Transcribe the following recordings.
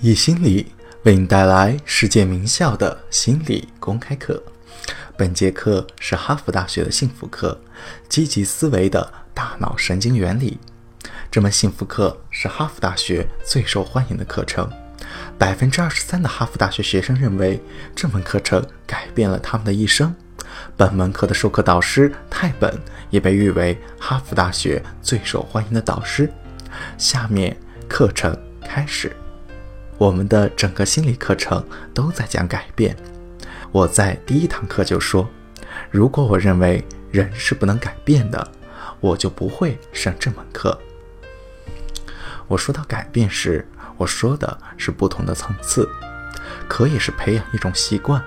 易心理为你带来世界名校的心理公开课。本节课是哈佛大学的幸福课——积极思维的大脑神经原理。这门幸福课是哈佛大学最受欢迎的课程。百分之二十三的哈佛大学学生认为这门课程改变了他们的一生。本门课的授课导师泰本也被誉为哈佛大学最受欢迎的导师。下面课程开始。我们的整个心理课程都在讲改变。我在第一堂课就说，如果我认为人是不能改变的，我就不会上这门课。我说到改变时，我说的是不同的层次，可以是培养一种习惯。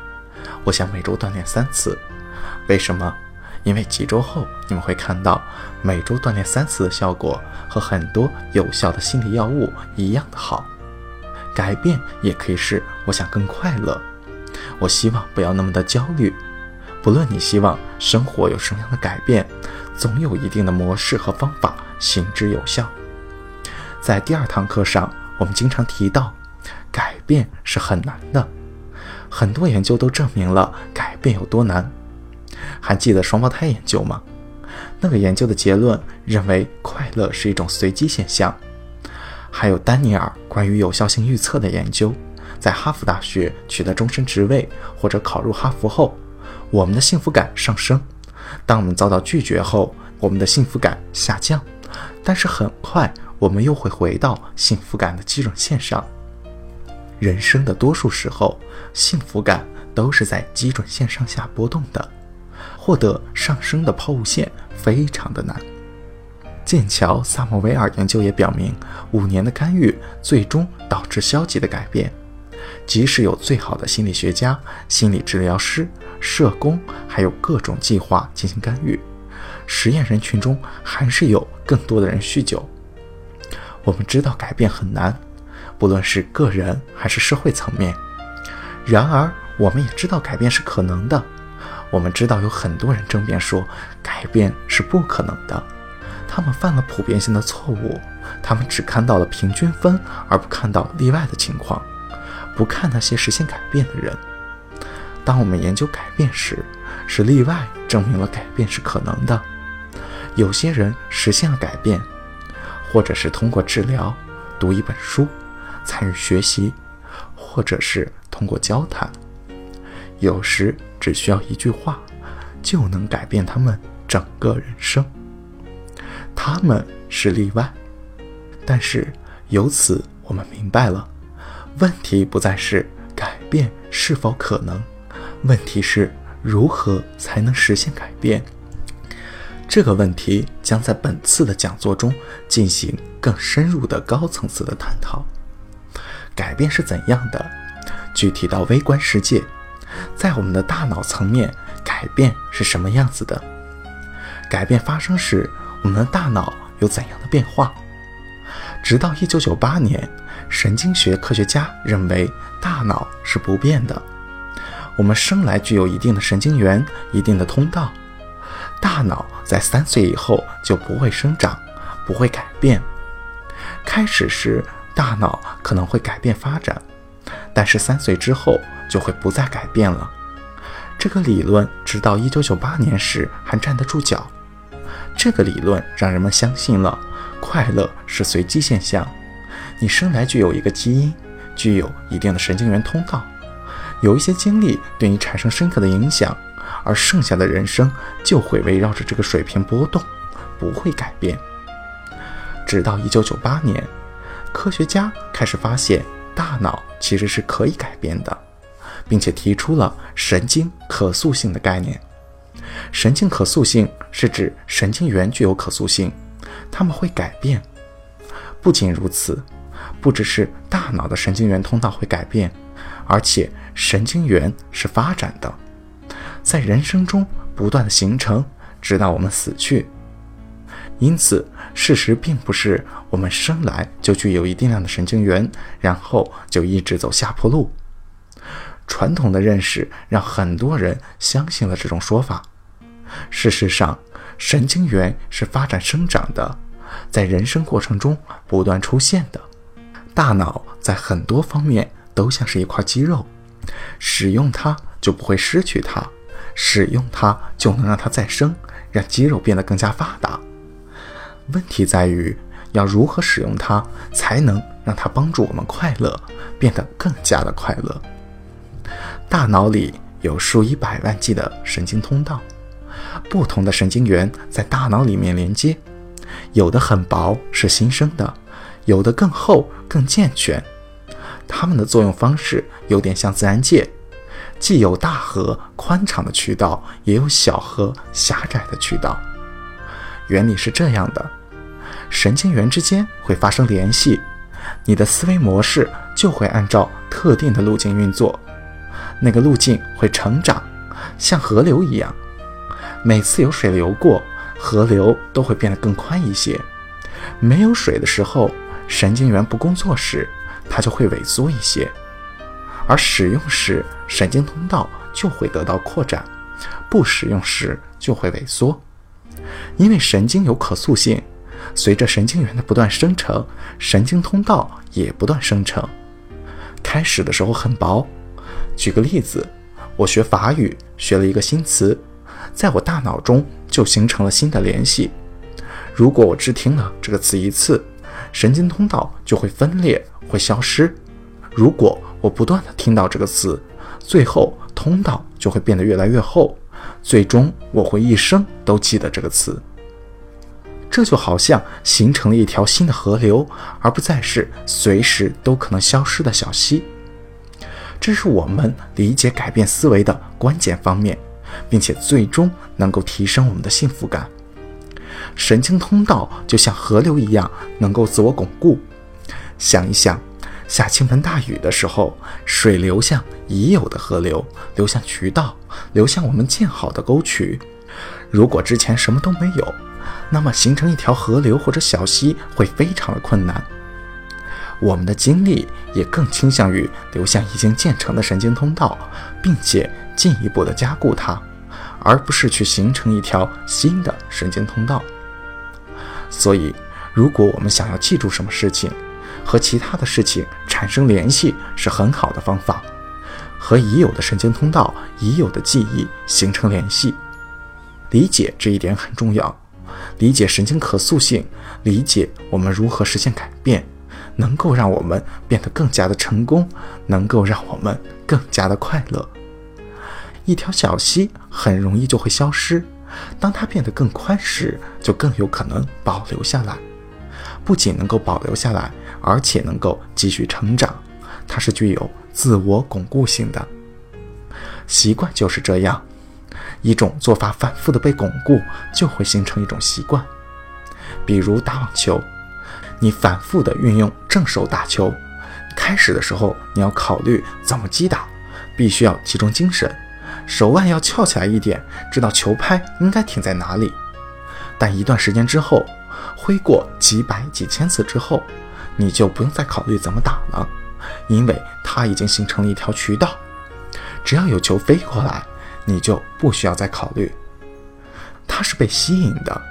我想每周锻炼三次，为什么？因为几周后你们会看到，每周锻炼三次的效果和很多有效的心理药物一样的好。改变也可以是我想更快乐，我希望不要那么的焦虑。不论你希望生活有什么样的改变，总有一定的模式和方法行之有效。在第二堂课上，我们经常提到，改变是很难的，很多研究都证明了改变有多难。还记得双胞胎研究吗？那个研究的结论认为快乐是一种随机现象。还有丹尼尔关于有效性预测的研究，在哈佛大学取得终身职位或者考入哈佛后，我们的幸福感上升；当我们遭到拒绝后，我们的幸福感下降。但是很快我们又会回到幸福感的基准线上。人生的多数时候，幸福感都是在基准线上下波动的，获得上升的抛物线非常的难。剑桥萨默维尔研究也表明，五年的干预最终导致消极的改变。即使有最好的心理学家、心理治疗师、社工，还有各种计划进行干预，实验人群中还是有更多的人酗酒。我们知道改变很难，不论是个人还是社会层面。然而，我们也知道改变是可能的。我们知道有很多人争辩说改变是不可能的。他们犯了普遍性的错误，他们只看到了平均分，而不看到例外的情况，不看那些实现改变的人。当我们研究改变时，是例外证明了改变是可能的。有些人实现了改变，或者是通过治疗、读一本书、参与学习，或者是通过交谈。有时只需要一句话，就能改变他们整个人生。他们是例外，但是由此我们明白了，问题不再是改变是否可能，问题是如何才能实现改变。这个问题将在本次的讲座中进行更深入的高层次的探讨。改变是怎样的？具体到微观世界，在我们的大脑层面，改变是什么样子的？改变发生时。我们的大脑有怎样的变化？直到一九九八年，神经学科学家认为大脑是不变的。我们生来具有一定的神经元、一定的通道。大脑在三岁以后就不会生长，不会改变。开始时，大脑可能会改变发展，但是三岁之后就会不再改变了。这个理论直到一九九八年时还站得住脚。这个理论让人们相信了快乐是随机现象。你生来具有一个基因，具有一定的神经元通道，有一些经历对你产生深刻的影响，而剩下的人生就会围绕着这个水平波动，不会改变。直到1998年，科学家开始发现大脑其实是可以改变的，并且提出了神经可塑性的概念。神经可塑性是指神经元具有可塑性，它们会改变。不仅如此，不只是大脑的神经元通道会改变，而且神经元是发展的，在人生中不断的形成，直到我们死去。因此，事实并不是我们生来就具有一定量的神经元，然后就一直走下坡路。传统的认识让很多人相信了这种说法。事实上，神经元是发展生长的，在人生过程中不断出现的。大脑在很多方面都像是一块肌肉，使用它就不会失去它，使用它就能让它再生，让肌肉变得更加发达。问题在于，要如何使用它，才能让它帮助我们快乐，变得更加的快乐？大脑里有数以百万计的神经通道，不同的神经元在大脑里面连接，有的很薄，是新生的。有的更厚、更健全，它们的作用方式有点像自然界，既有大河宽敞的渠道，也有小河狭窄的渠道。原理是这样的：神经元之间会发生联系，你的思维模式就会按照特定的路径运作，那个路径会成长，像河流一样。每次有水流过，河流都会变得更宽一些；没有水的时候，神经元不工作时，它就会萎缩一些；而使用时，神经通道就会得到扩展；不使用时就会萎缩。因为神经有可塑性，随着神经元的不断生成，神经通道也不断生成。开始的时候很薄。举个例子，我学法语学了一个新词，在我大脑中就形成了新的联系。如果我只听了这个词一次，神经通道就会分裂，会消失。如果我不断的听到这个词，最后通道就会变得越来越厚，最终我会一生都记得这个词。这就好像形成了一条新的河流，而不再是随时都可能消失的小溪。这是我们理解改变思维的关键方面，并且最终能够提升我们的幸福感。神经通道就像河流一样，能够自我巩固。想一想，下倾盆大雨的时候，水流向已有的河流，流向渠道，流向我们建好的沟渠。如果之前什么都没有，那么形成一条河流或者小溪会非常的困难。我们的精力也更倾向于流向已经建成的神经通道，并且进一步的加固它，而不是去形成一条新的神经通道。所以，如果我们想要记住什么事情，和其他的事情产生联系是很好的方法。和已有的神经通道、已有的记忆形成联系，理解这一点很重要。理解神经可塑性，理解我们如何实现改变，能够让我们变得更加的成功，能够让我们更加的快乐。一条小溪很容易就会消失。当它变得更宽时，就更有可能保留下来。不仅能够保留下来，而且能够继续成长。它是具有自我巩固性的。习惯就是这样，一种做法反复的被巩固，就会形成一种习惯。比如打网球，你反复的运用正手打球，开始的时候你要考虑怎么击打，必须要集中精神。手腕要翘起来一点，知道球拍应该停在哪里。但一段时间之后，挥过几百几千次之后，你就不用再考虑怎么打了，因为它已经形成了一条渠道。只要有球飞过来，你就不需要再考虑。它是被吸引的，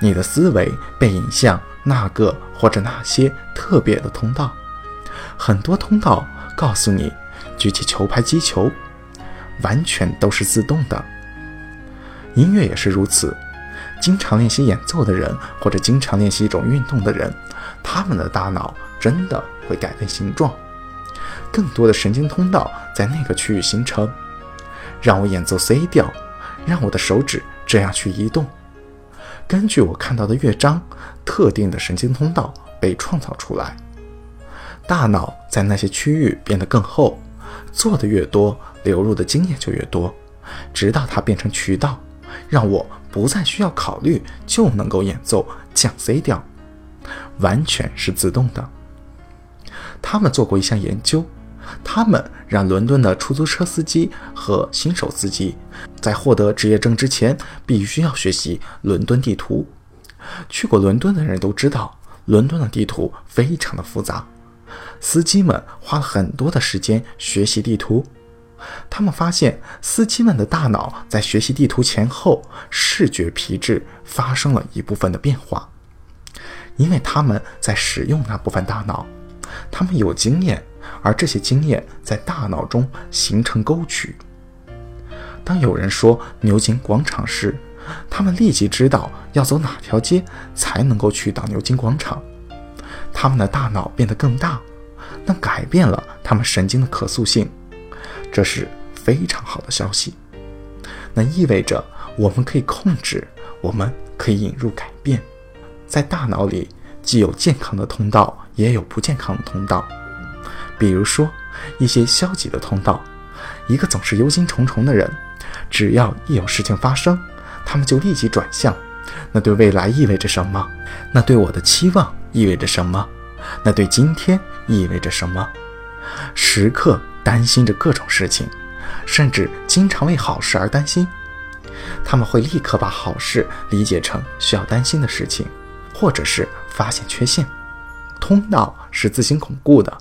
你的思维被引向那个或者那些特别的通道。很多通道告诉你，举起球拍击球。完全都是自动的，音乐也是如此。经常练习演奏的人，或者经常练习一种运动的人，他们的大脑真的会改变形状，更多的神经通道在那个区域形成。让我演奏 C 调，让我的手指这样去移动。根据我看到的乐章，特定的神经通道被创造出来，大脑在那些区域变得更厚。做的越多，流入的经验就越多，直到它变成渠道，让我不再需要考虑就能够演奏降 C 调，完全是自动的。他们做过一项研究，他们让伦敦的出租车司机和新手司机在获得职业证之前，必须要学习伦敦地图。去过伦敦的人都知道，伦敦的地图非常的复杂。司机们花了很多的时间学习地图，他们发现司机们的大脑在学习地图前后，视觉皮质发生了一部分的变化，因为他们在使用那部分大脑，他们有经验，而这些经验在大脑中形成沟渠。当有人说牛津广场时，他们立即知道要走哪条街才能够去到牛津广场。他们的大脑变得更大，那改变了他们神经的可塑性，这是非常好的消息。那意味着我们可以控制，我们可以引入改变。在大脑里，既有健康的通道，也有不健康的通道。比如说，一些消极的通道，一个总是忧心忡忡的人，只要一有事情发生，他们就立即转向。那对未来意味着什么？那对我的期望意味着什么？那对今天意味着什么？时刻担心着各种事情，甚至经常为好事而担心。他们会立刻把好事理解成需要担心的事情。或者是发现缺陷，通道是自行巩固的。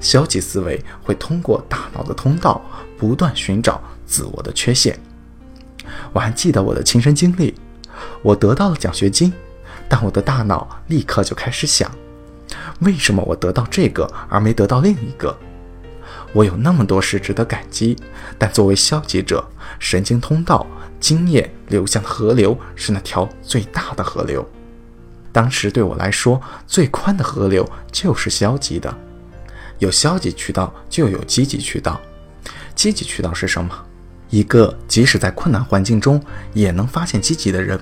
消极思维会通过大脑的通道不断寻找自我的缺陷。我还记得我的亲身经历，我得到了奖学金，但我的大脑立刻就开始想：为什么我得到这个而没得到另一个？我有那么多事值得感激，但作为消极者，神经通道经验流向的河流是那条最大的河流。当时对我来说，最宽的河流就是消极的。有消极渠道，就有积极渠道。积极渠道是什么？一个即使在困难环境中也能发现积极的人，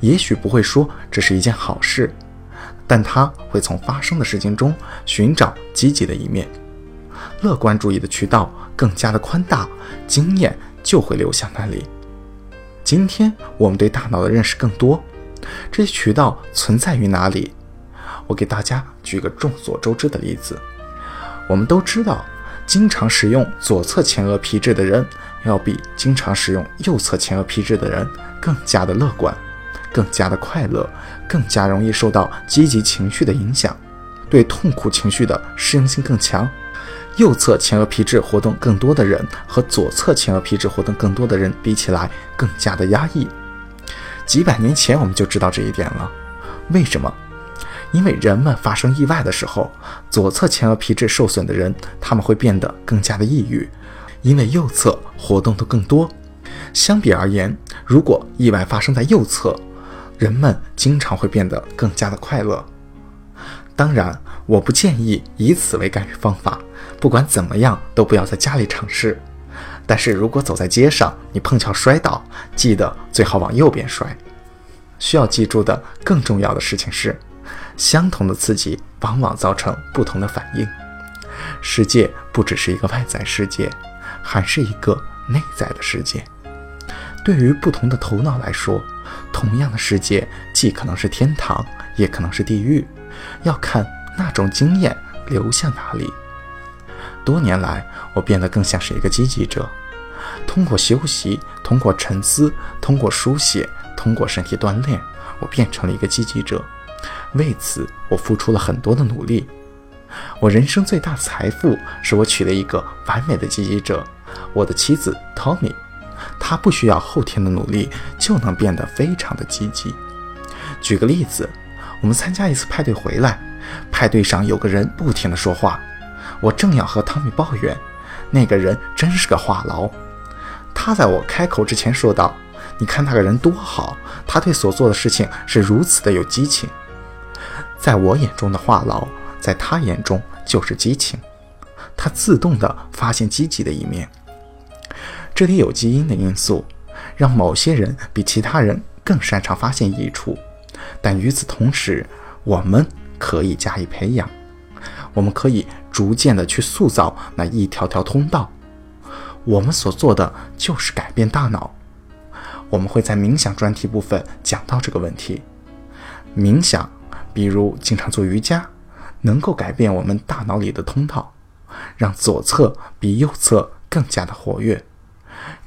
也许不会说这是一件好事，但他会从发生的事情中寻找积极的一面。乐观主义的渠道更加的宽大，经验就会流向那里。今天我们对大脑的认识更多。这些渠道存在于哪里？我给大家举个众所周知的例子。我们都知道，经常使用左侧前额皮质的人，要比经常使用右侧前额皮质的人更加的乐观，更加的快乐，更加容易受到积极情绪的影响，对痛苦情绪的适应性更强。右侧前额皮质活动更多的人和左侧前额皮质活动更多的人比起来，更加的压抑。几百年前我们就知道这一点了，为什么？因为人们发生意外的时候，左侧前额皮质受损的人，他们会变得更加的抑郁，因为右侧活动的更多。相比而言，如果意外发生在右侧，人们经常会变得更加的快乐。当然，我不建议以此为干预方法，不管怎么样，都不要在家里尝试。但是如果走在街上，你碰巧摔倒，记得最好往右边摔。需要记住的更重要的事情是，相同的刺激往往造成不同的反应。世界不只是一个外在世界，还是一个内在的世界。对于不同的头脑来说，同样的世界既可能是天堂，也可能是地狱，要看那种经验流向哪里。多年来，我变得更像是一个积极者。通过休息，通过沉思，通过书写，通过身体锻炼，我变成了一个积极者。为此，我付出了很多的努力。我人生最大的财富是我娶了一个完美的积极者，我的妻子 Tommy。她不需要后天的努力就能变得非常的积极。举个例子，我们参加一次派对回来，派对上有个人不停的说话。我正要和汤米抱怨，那个人真是个话痨。他在我开口之前说道：“你看那个人多好，他对所做的事情是如此的有激情。”在我眼中的话痨，在他眼中就是激情。他自动地发现积极的一面。这里有基因的因素，让某些人比其他人更擅长发现益处，但与此同时，我们可以加以培养。我们可以逐渐的去塑造那一条条通道。我们所做的就是改变大脑。我们会在冥想专题部分讲到这个问题。冥想，比如经常做瑜伽，能够改变我们大脑里的通道，让左侧比右侧更加的活跃，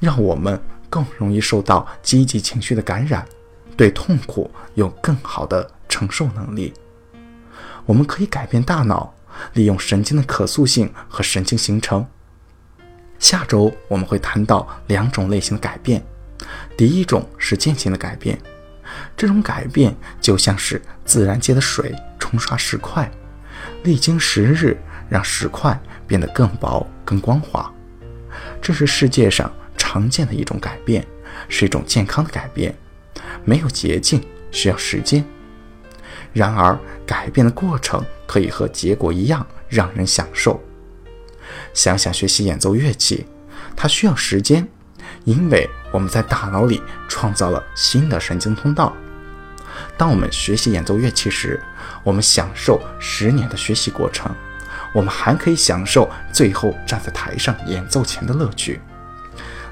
让我们更容易受到积极情绪的感染，对痛苦有更好的承受能力。我们可以改变大脑。利用神经的可塑性和神经形成。下周我们会谈到两种类型的改变。第一种是渐进的改变，这种改变就像是自然界的水冲刷石块，历经时日，让石块变得更薄、更光滑。这是世界上常见的一种改变，是一种健康的改变，没有捷径，需要时间。然而，改变的过程可以和结果一样让人享受。想想学习演奏乐器，它需要时间，因为我们在大脑里创造了新的神经通道。当我们学习演奏乐器时，我们享受十年的学习过程。我们还可以享受最后站在台上演奏前的乐趣，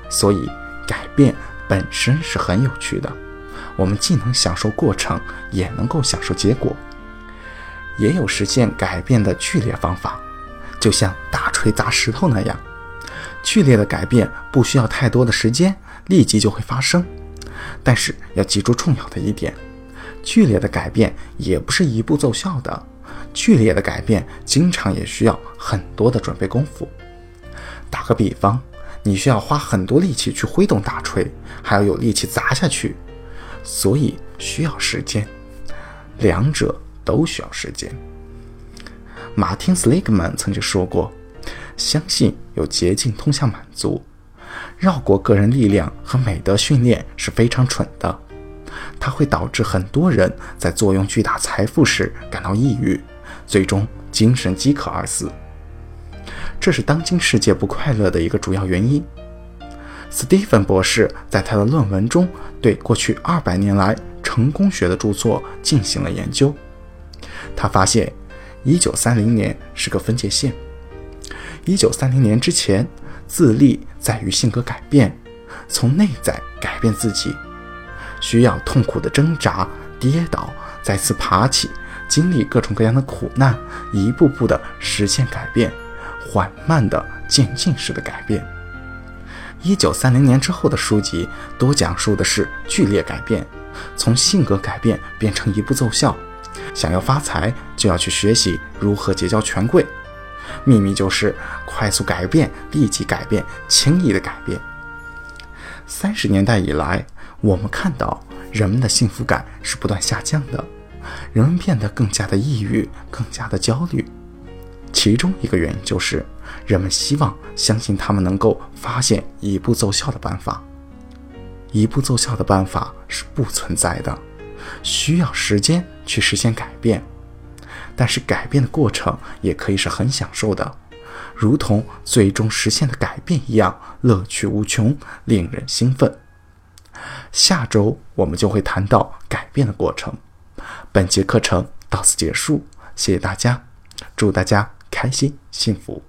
所以改变本身是很有趣的。我们既能享受过程，也能够享受结果。也有实现改变的剧烈方法，就像大锤砸石头那样。剧烈的改变不需要太多的时间，立即就会发生。但是要记住重要的一点：剧烈的改变也不是一步奏效的。剧烈的改变经常也需要很多的准备功夫。打个比方，你需要花很多力气去挥动大锤，还要有力气砸下去，所以需要时间。两者都需要时间。马丁·斯利格曼曾经说过：“相信有捷径通向满足，绕过个人力量和美德训练是非常蠢的，它会导致很多人在坐拥巨大财富时感到抑郁。”最终精神饥渴而死，这是当今世界不快乐的一个主要原因。斯蒂芬博士在他的论文中对过去二百年来成功学的著作进行了研究。他发现，1930年是个分界线。1930年之前，自立在于性格改变，从内在改变自己，需要痛苦的挣扎、跌倒、再次爬起。经历各种各样的苦难，一步步的实现改变，缓慢的渐进式的改变。一九三零年之后的书籍多讲述的是剧烈改变，从性格改变变成一步奏效。想要发财，就要去学习如何结交权贵。秘密就是快速改变、立即改变、轻易的改变。三十年代以来，我们看到人们的幸福感是不断下降的。人们变得更加的抑郁，更加的焦虑。其中一个原因就是，人们希望相信他们能够发现一步奏效的办法。一步奏效的办法是不存在的，需要时间去实现改变。但是改变的过程也可以是很享受的，如同最终实现的改变一样，乐趣无穷，令人兴奋。下周我们就会谈到改变的过程。本节课程到此结束，谢谢大家，祝大家开心幸福。